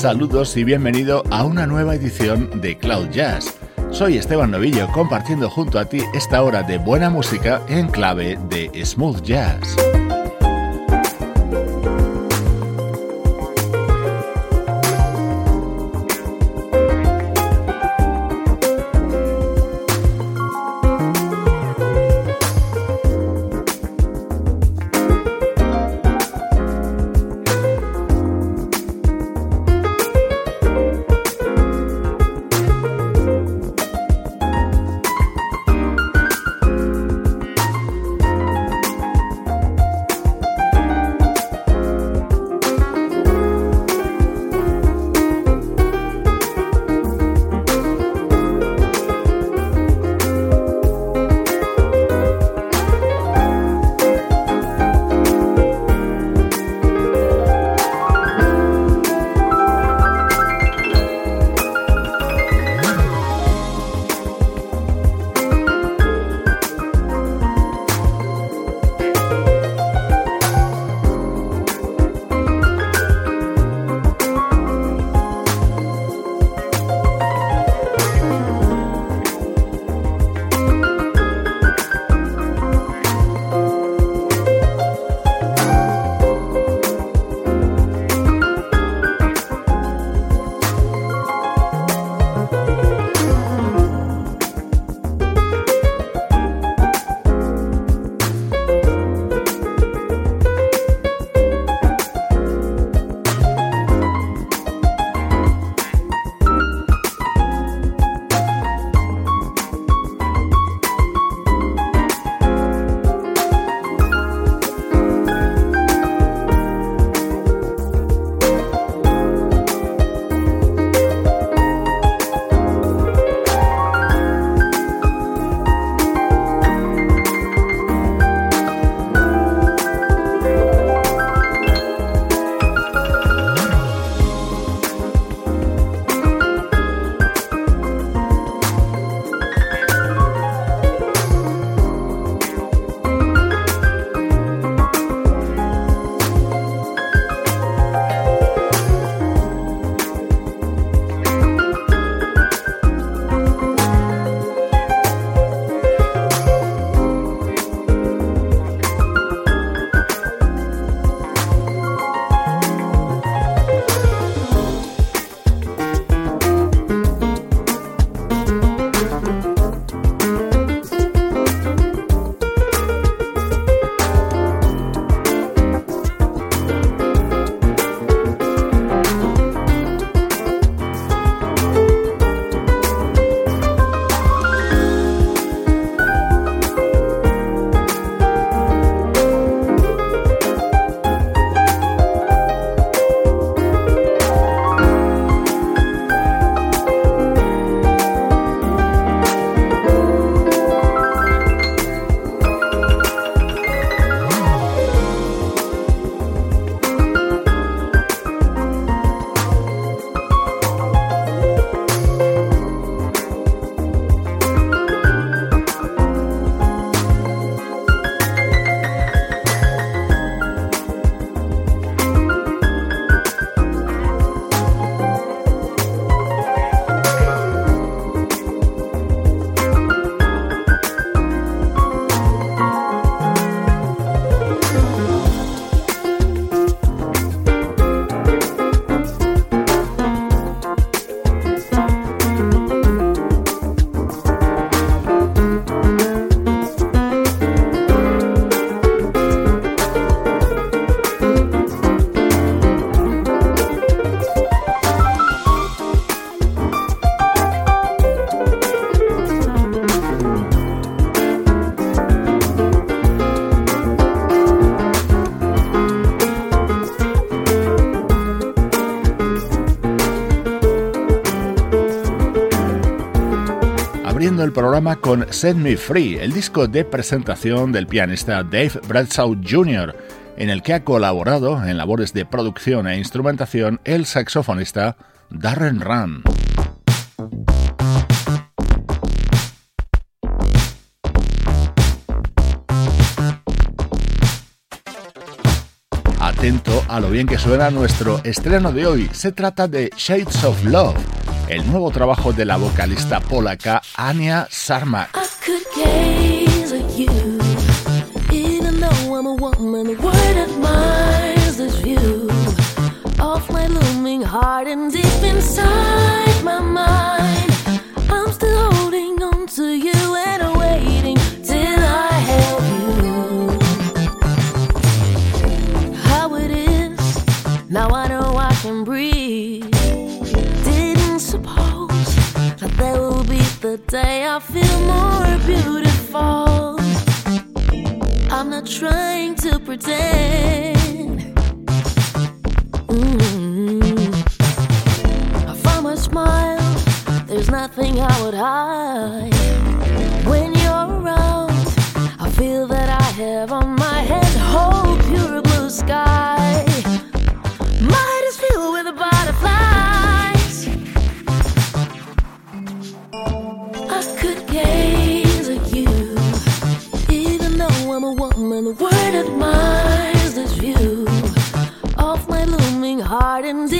Saludos y bienvenido a una nueva edición de Cloud Jazz. Soy Esteban Novillo compartiendo junto a ti esta hora de buena música en clave de smooth jazz. El programa con Set Me Free, el disco de presentación del pianista Dave Bradshaw Jr., en el que ha colaborado en labores de producción e instrumentación el saxofonista Darren Run. Atento a lo bien que suena nuestro estreno de hoy. Se trata de Shades of Love, el nuevo trabajo de la vocalista polaca Ania Sarmak. I'm not trying to pretend. Mm. nothing I would hide. When you're around, I feel that I have on my head whole pure blue sky. I'm a woman. The word admires this view of my looming heart and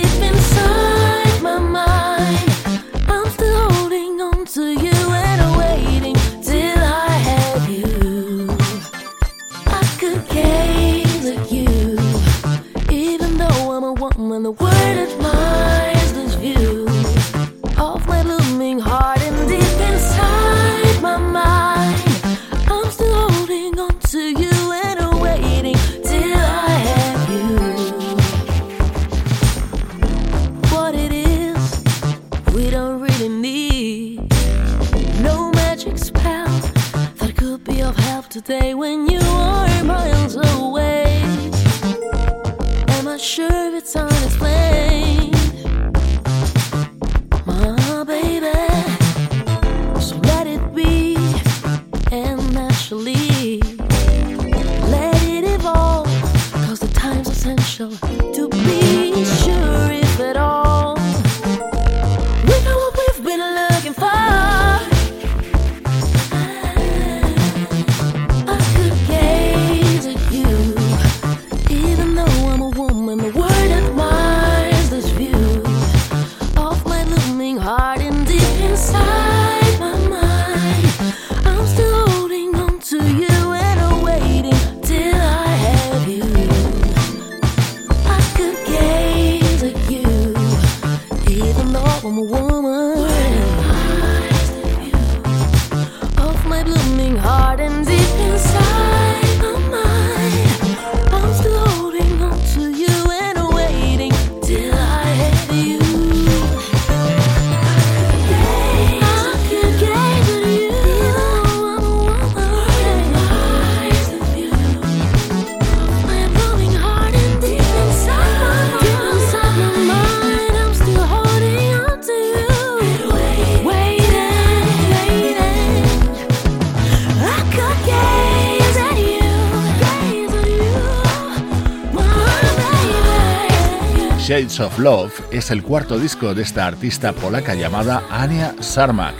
Of Love es el cuarto disco de esta artista polaca llamada Ania Sarmak,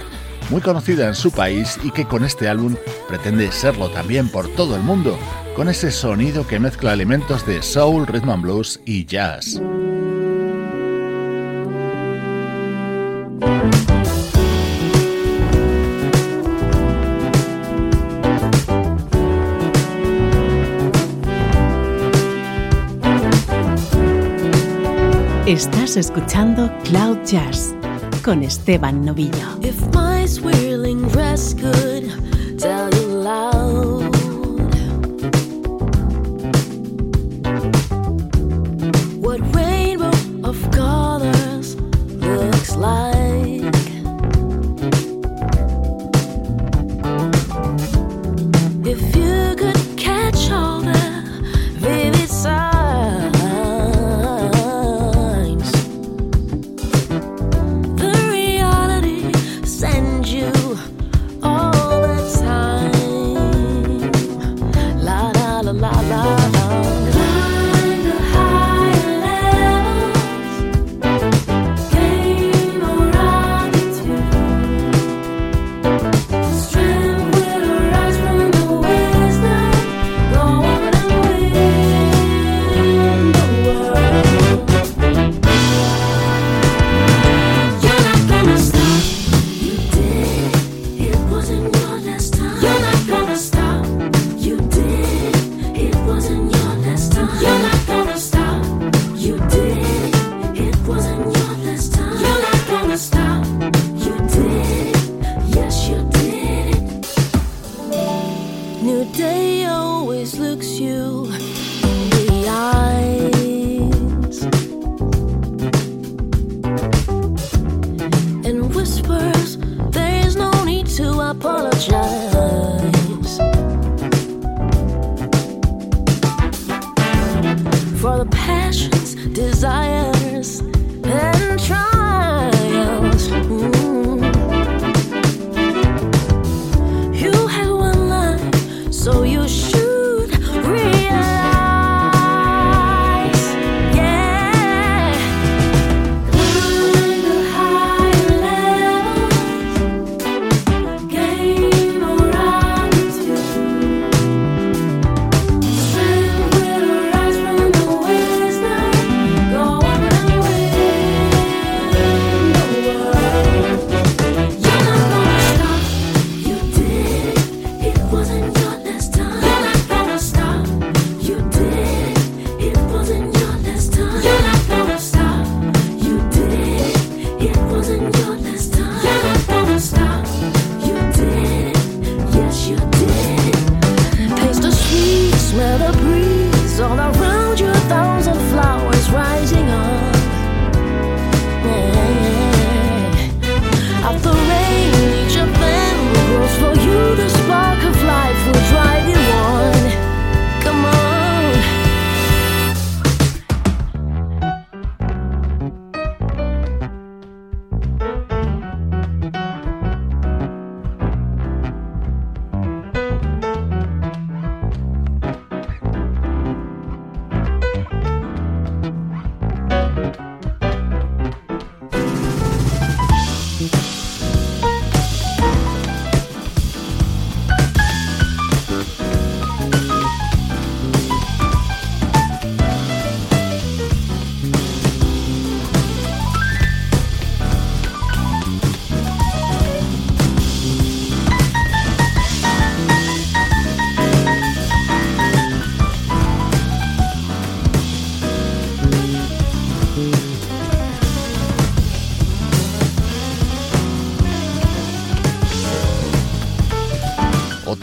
muy conocida en su país y que con este álbum pretende serlo también por todo el mundo, con ese sonido que mezcla elementos de soul, rhythm and blues y jazz. Escuchando Cloud Jazz con Esteban Novillo.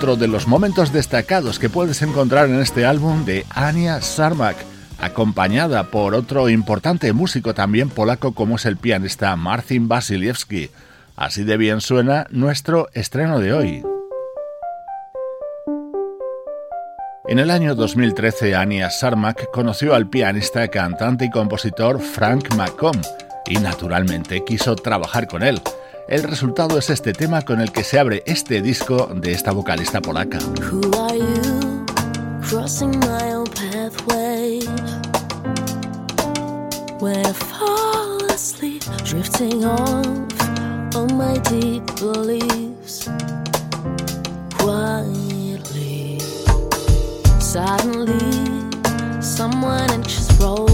otro de los momentos destacados que puedes encontrar en este álbum de Anya Sarmak, acompañada por otro importante músico también polaco como es el pianista Marcin Basiliewski. Así de bien suena nuestro estreno de hoy. En el año 2013, Anya Sarmak conoció al pianista, cantante y compositor Frank McComb y naturalmente quiso trabajar con él. El resultado es este tema con el que se abre este disco de esta vocalista polaca. Who are you crossing my own pathway? Where fall asleep, drifting off on my deep beliefs. Quietly, suddenly, someone anxious rolls.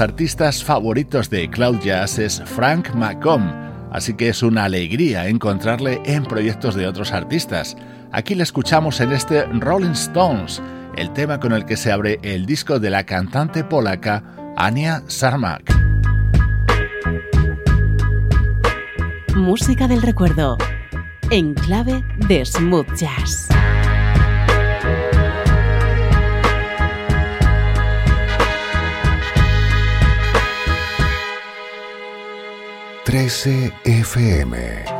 artistas favoritos de Cloud Jazz es Frank Macomb, así que es una alegría encontrarle en proyectos de otros artistas. Aquí le escuchamos en este Rolling Stones, el tema con el que se abre el disco de la cantante polaca Ania Sarmak. Música del recuerdo, en clave de smooth jazz. 13 FM.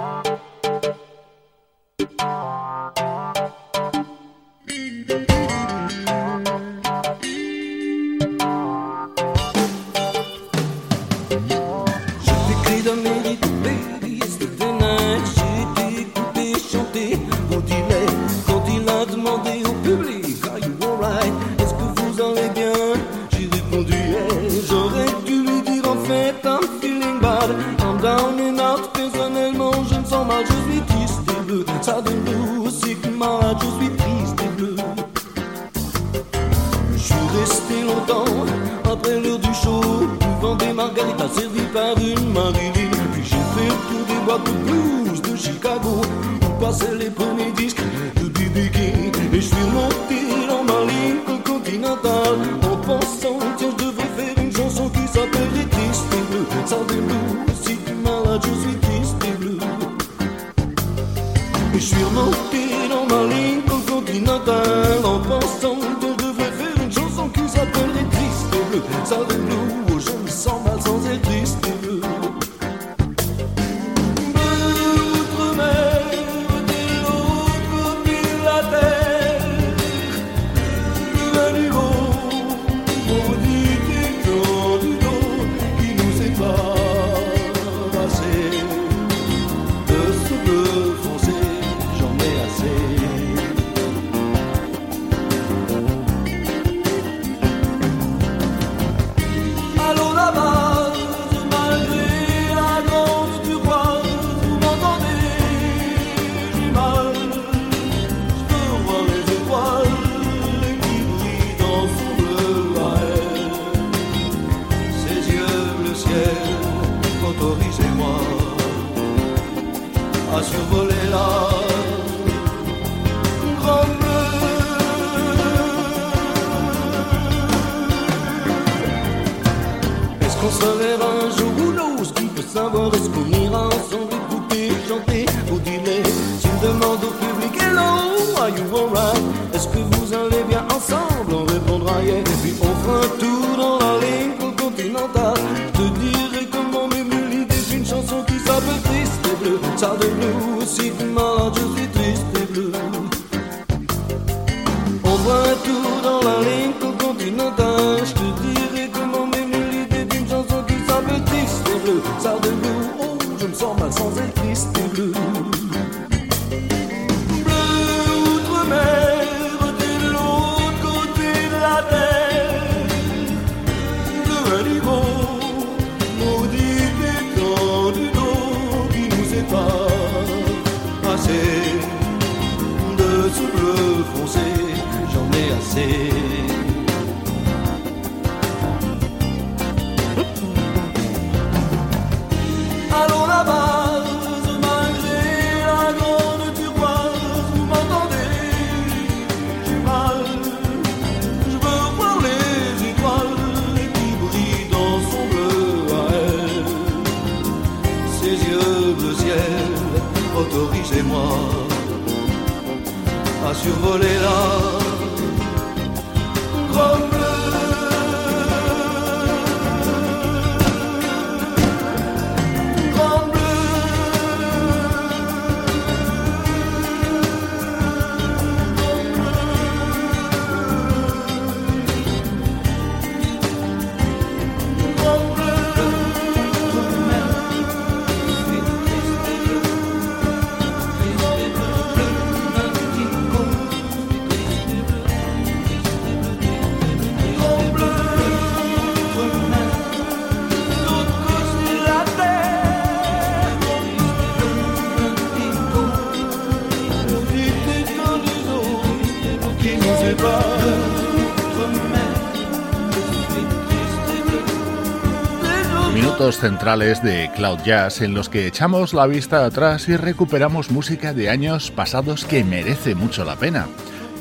Centrales de Cloud Jazz en los que echamos la vista atrás y recuperamos música de años pasados que merece mucho la pena.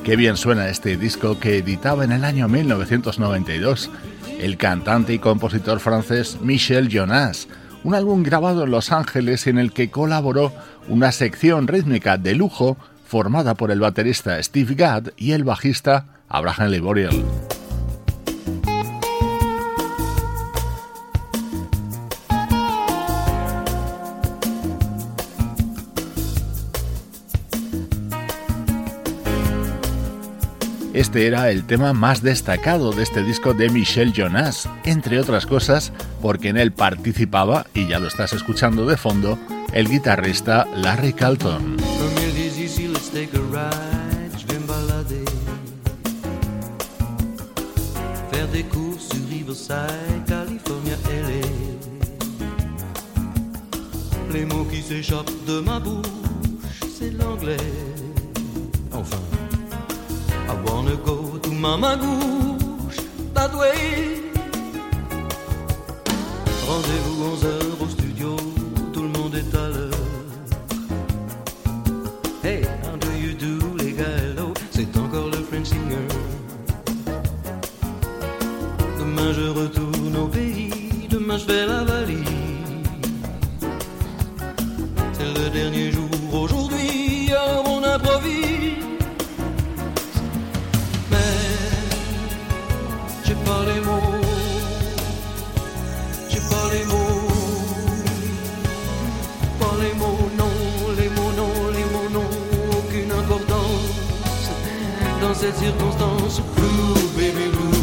Qué bien suena este disco que editaba en el año 1992 el cantante y compositor francés Michel Jonas, un álbum grabado en Los Ángeles en el que colaboró una sección rítmica de lujo formada por el baterista Steve Gadd y el bajista Abraham Leboriel. Este era el tema más destacado de este disco de Michel Jonas, entre otras cosas porque en él participaba, y ya lo estás escuchando de fondo, el guitarrista Larry Calton. Mama gauche, Badway. Rendez-vous 11h au studio, tout le monde est à l'heure. Hey, how do you do, les gars, hello, c'est encore le French Singer. Demain je retourne au pays, demain je fais la valise. C'est le dernier jour. cette circonstance. Blue, baby.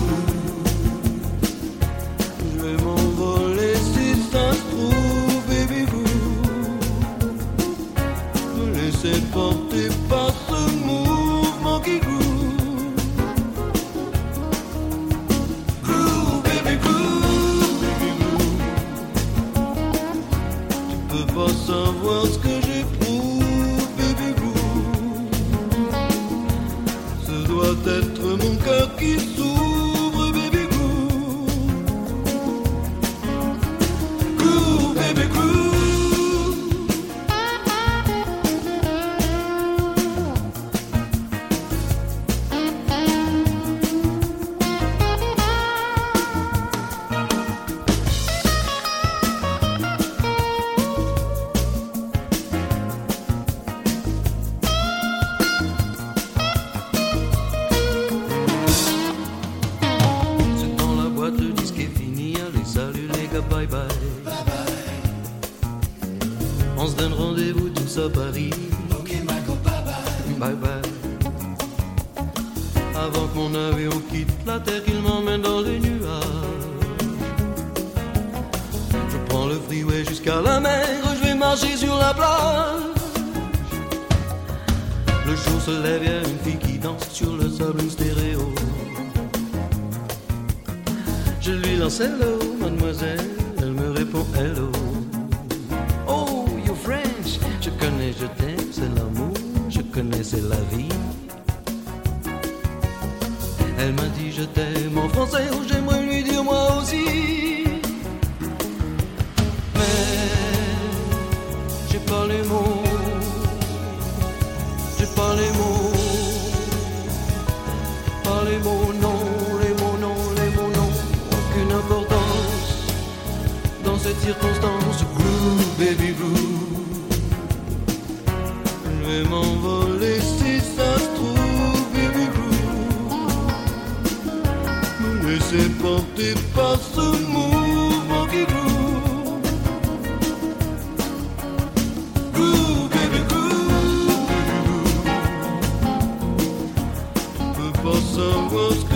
troublesome wolves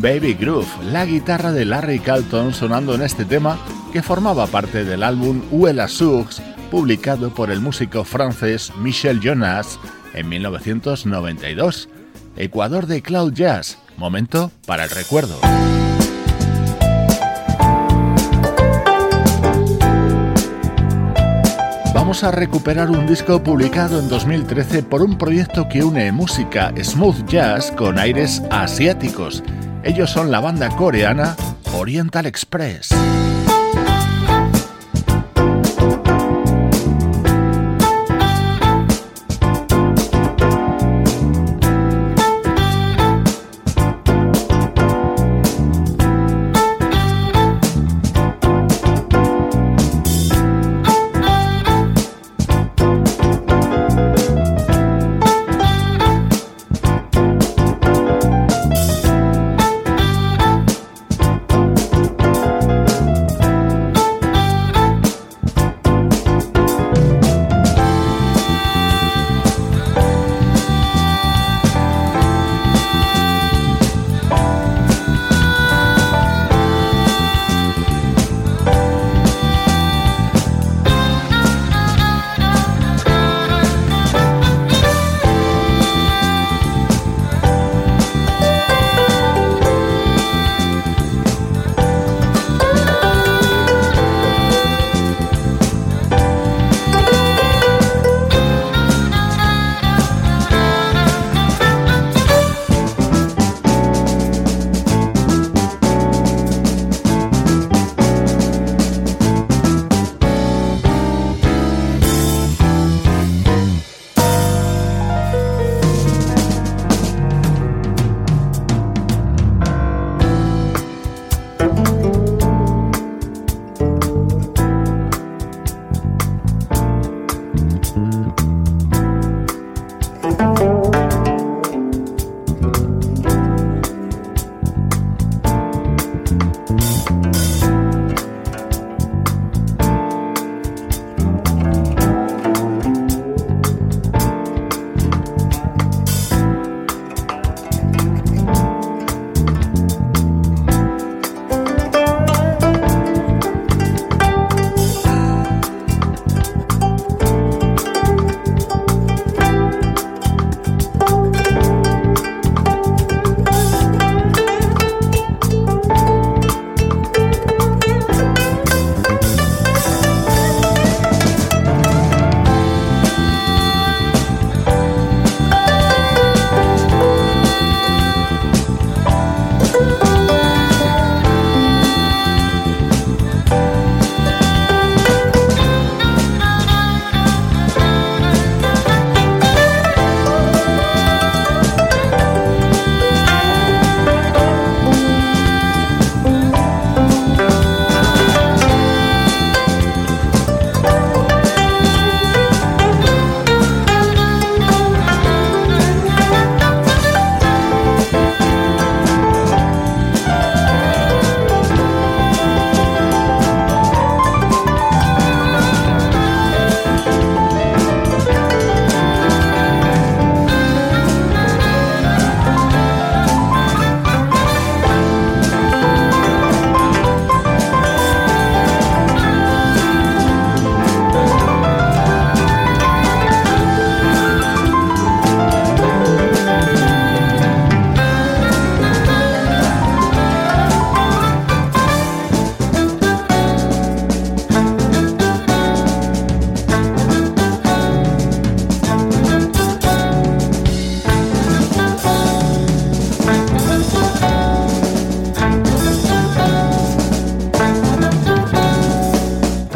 Baby Groove, la guitarra de Larry Carlton sonando en este tema que formaba parte del álbum Uela Source, publicado por el músico francés Michel Jonas en 1992. Ecuador de Cloud Jazz, momento para el recuerdo. Vamos a recuperar un disco publicado en 2013 por un proyecto que une música smooth jazz con aires asiáticos. Ellos son la banda coreana Oriental Express.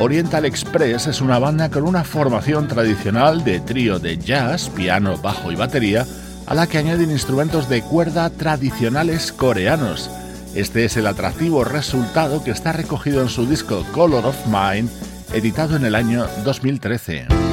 Oriental Express es una banda con una formación tradicional de trío de jazz, piano, bajo y batería, a la que añaden instrumentos de cuerda tradicionales coreanos. Este es el atractivo resultado que está recogido en su disco Color of Mind, editado en el año 2013.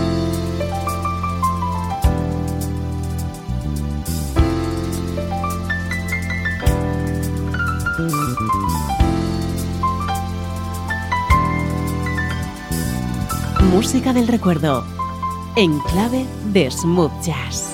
Música del recuerdo, en clave de smooth jazz.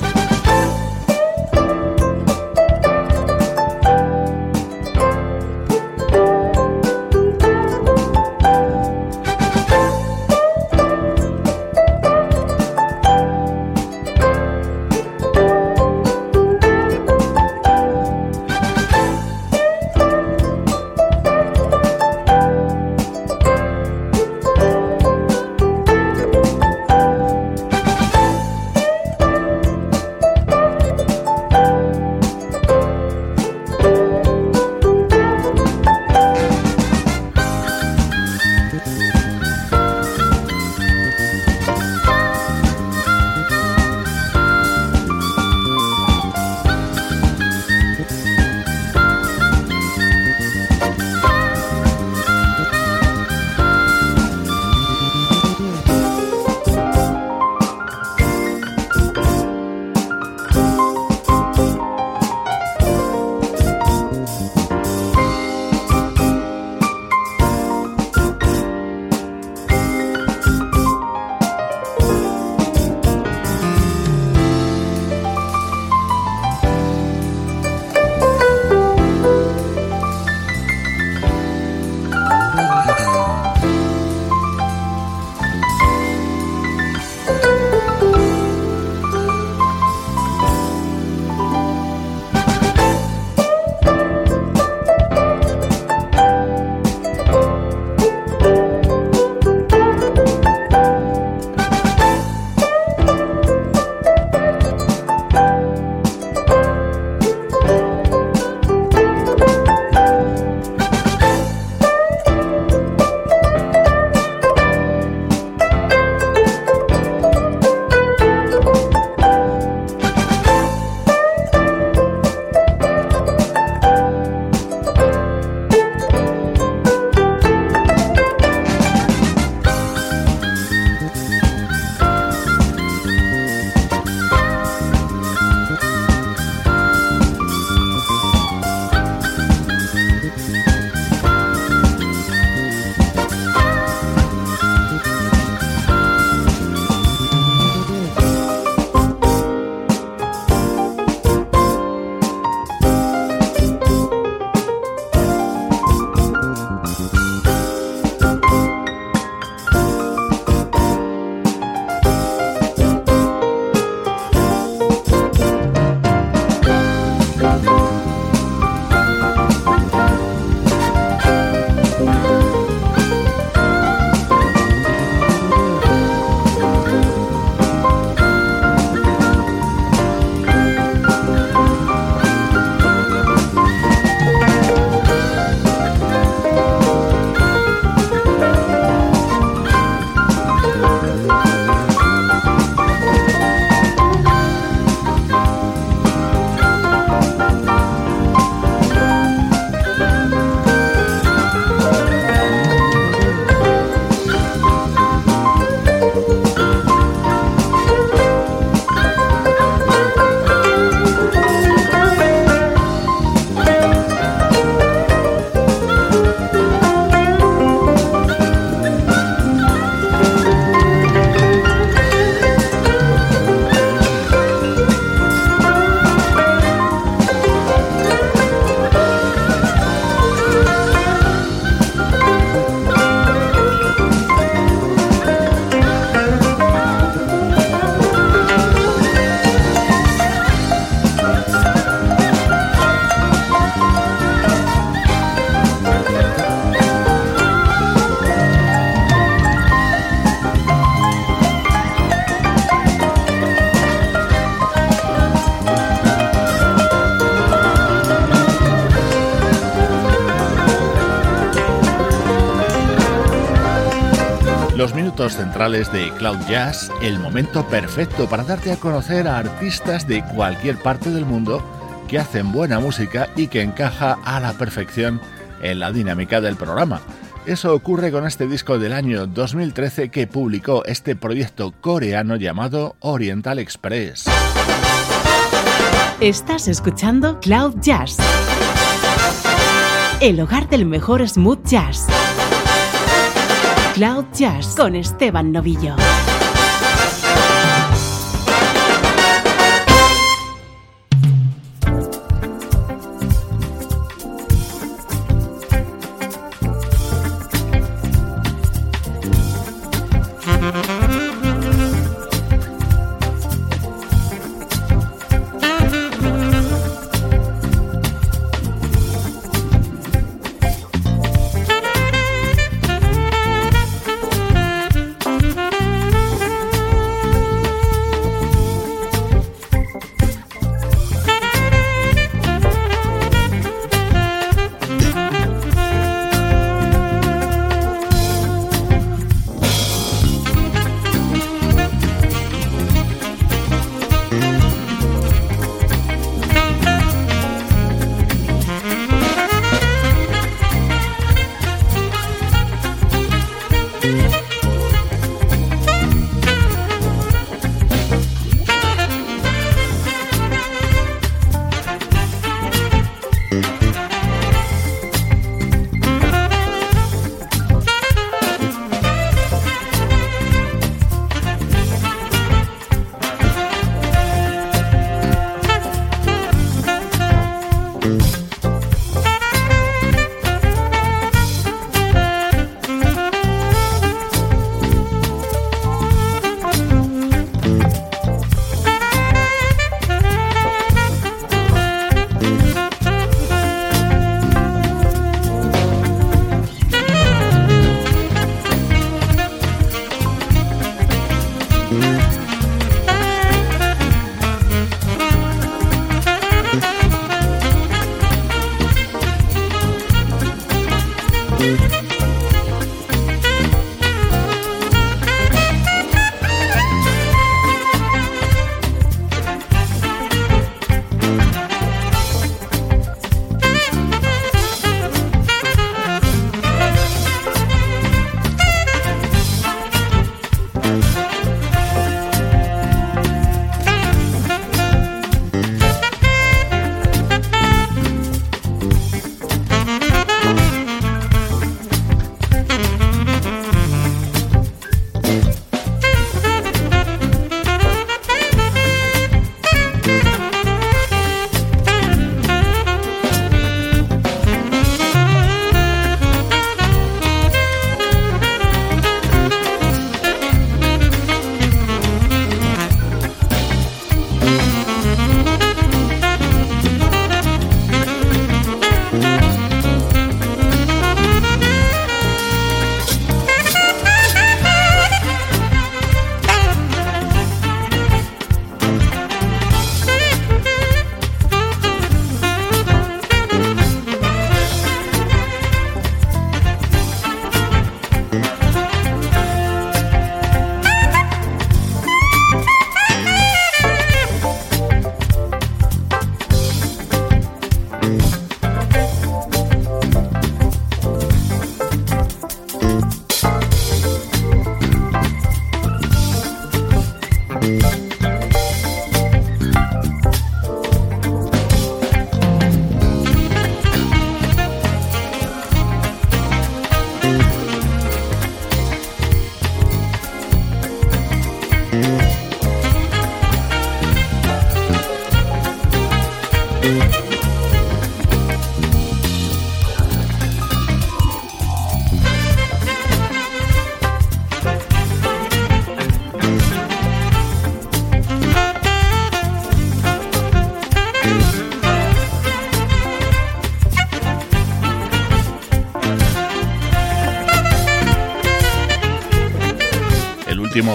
De Cloud Jazz, el momento perfecto para darte a conocer a artistas de cualquier parte del mundo que hacen buena música y que encaja a la perfección en la dinámica del programa. Eso ocurre con este disco del año 2013 que publicó este proyecto coreano llamado Oriental Express. Estás escuchando Cloud Jazz, el hogar del mejor smooth jazz. Cloud Jazz con Esteban Novillo.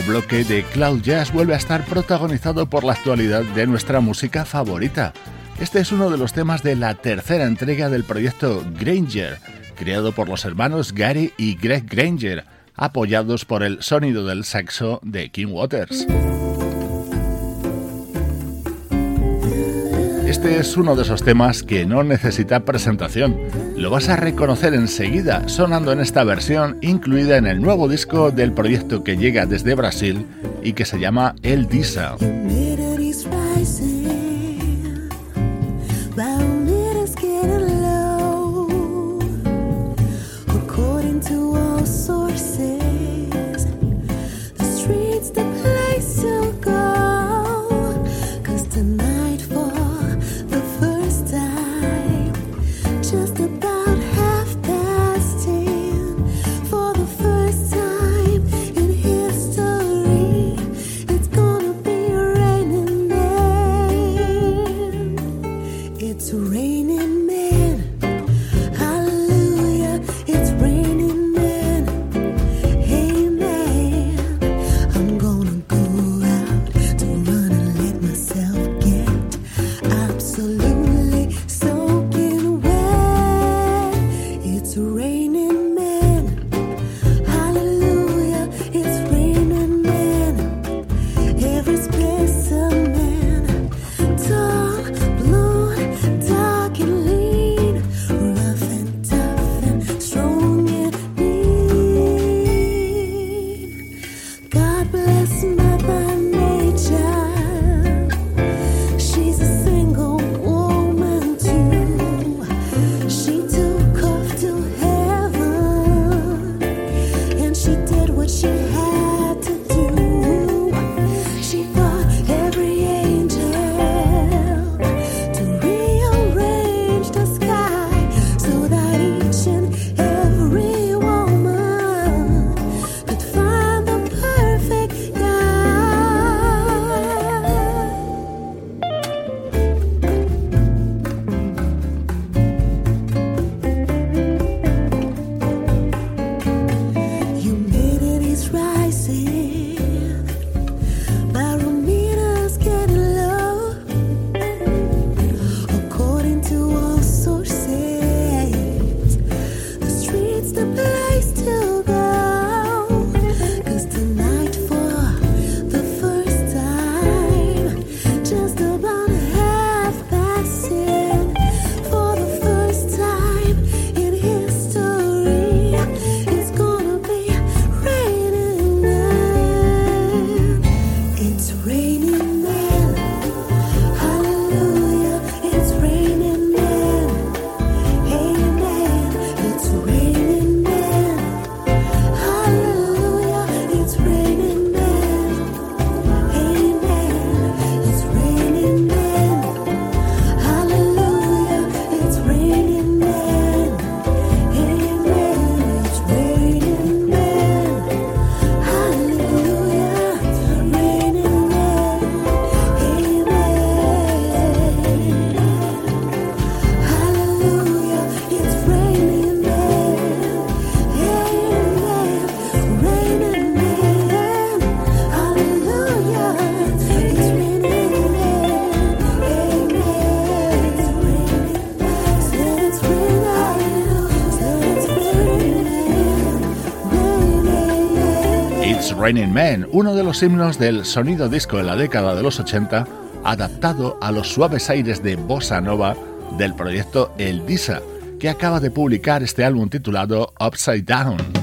Bloque de Cloud Jazz vuelve a estar protagonizado por la actualidad de nuestra música favorita. Este es uno de los temas de la tercera entrega del proyecto Granger, creado por los hermanos Gary y Greg Granger, apoyados por el sonido del saxo de King Waters. Este es uno de esos temas que no necesita presentación. Lo vas a reconocer enseguida sonando en esta versión incluida en el nuevo disco del proyecto que llega desde Brasil y que se llama El Disa. Raining Man, uno de los himnos del sonido disco de la década de los 80, adaptado a los suaves aires de bossa nova del proyecto El Disa, que acaba de publicar este álbum titulado Upside Down.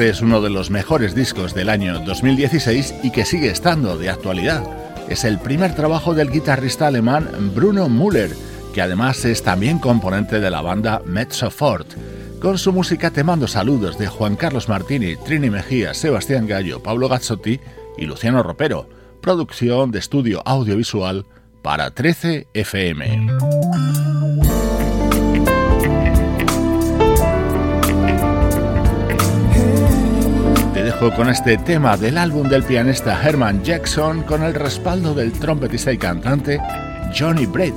Este es uno de los mejores discos del año 2016 y que sigue estando de actualidad. Es el primer trabajo del guitarrista alemán Bruno Müller, que además es también componente de la banda Mezzo Fort. Con su música te mando saludos de Juan Carlos Martini, Trini Mejía, Sebastián Gallo, Pablo Gazzotti y Luciano Ropero. Producción de estudio audiovisual para 13 FM. Dejo con este tema del álbum del pianista Herman Jackson con el respaldo del trompetista y cantante Johnny Brett.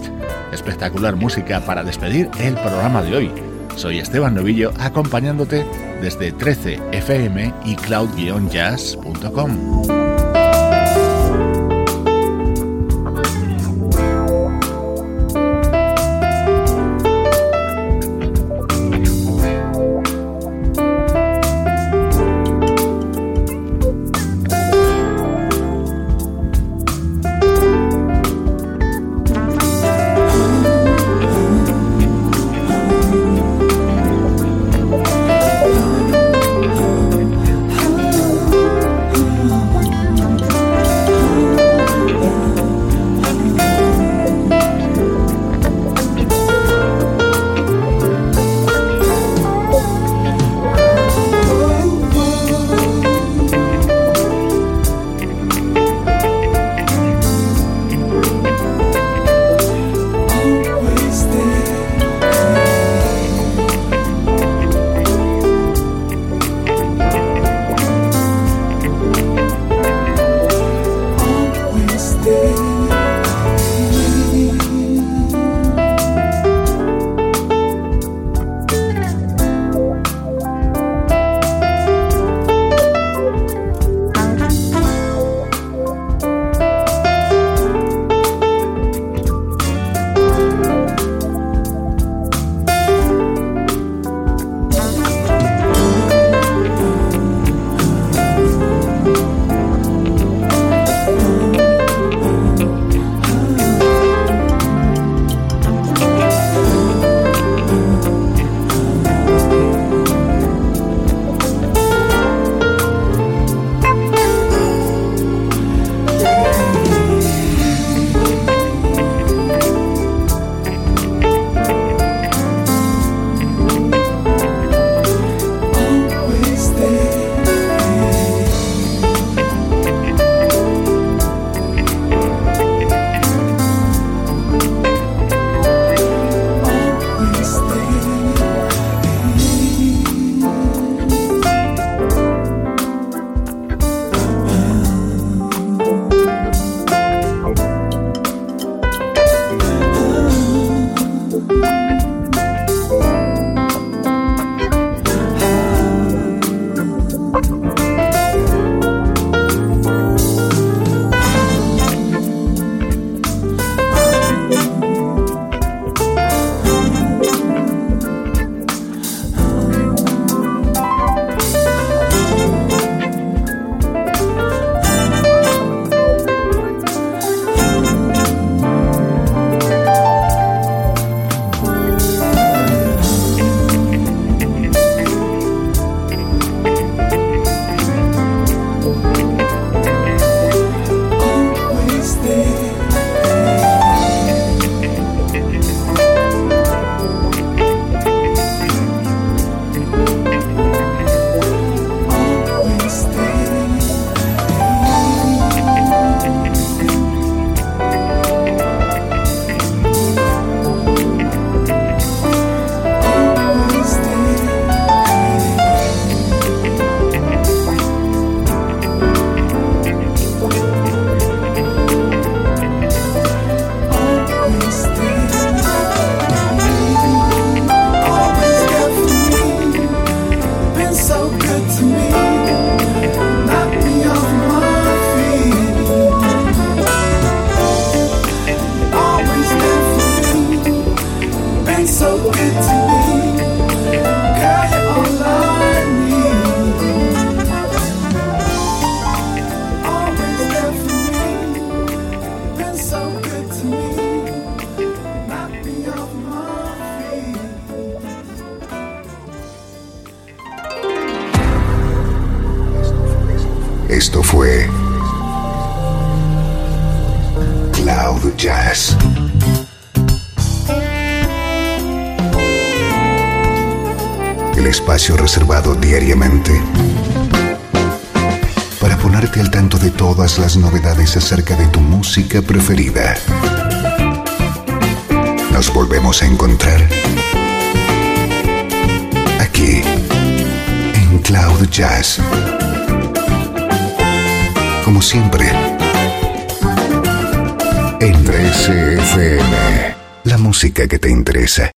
Espectacular música para despedir el programa de hoy. Soy Esteban Novillo acompañándote desde 13fm y cloud-jazz.com. acerca de tu música preferida. Nos volvemos a encontrar aquí en Cloud Jazz. Como siempre, en 13FM, la música que te interesa.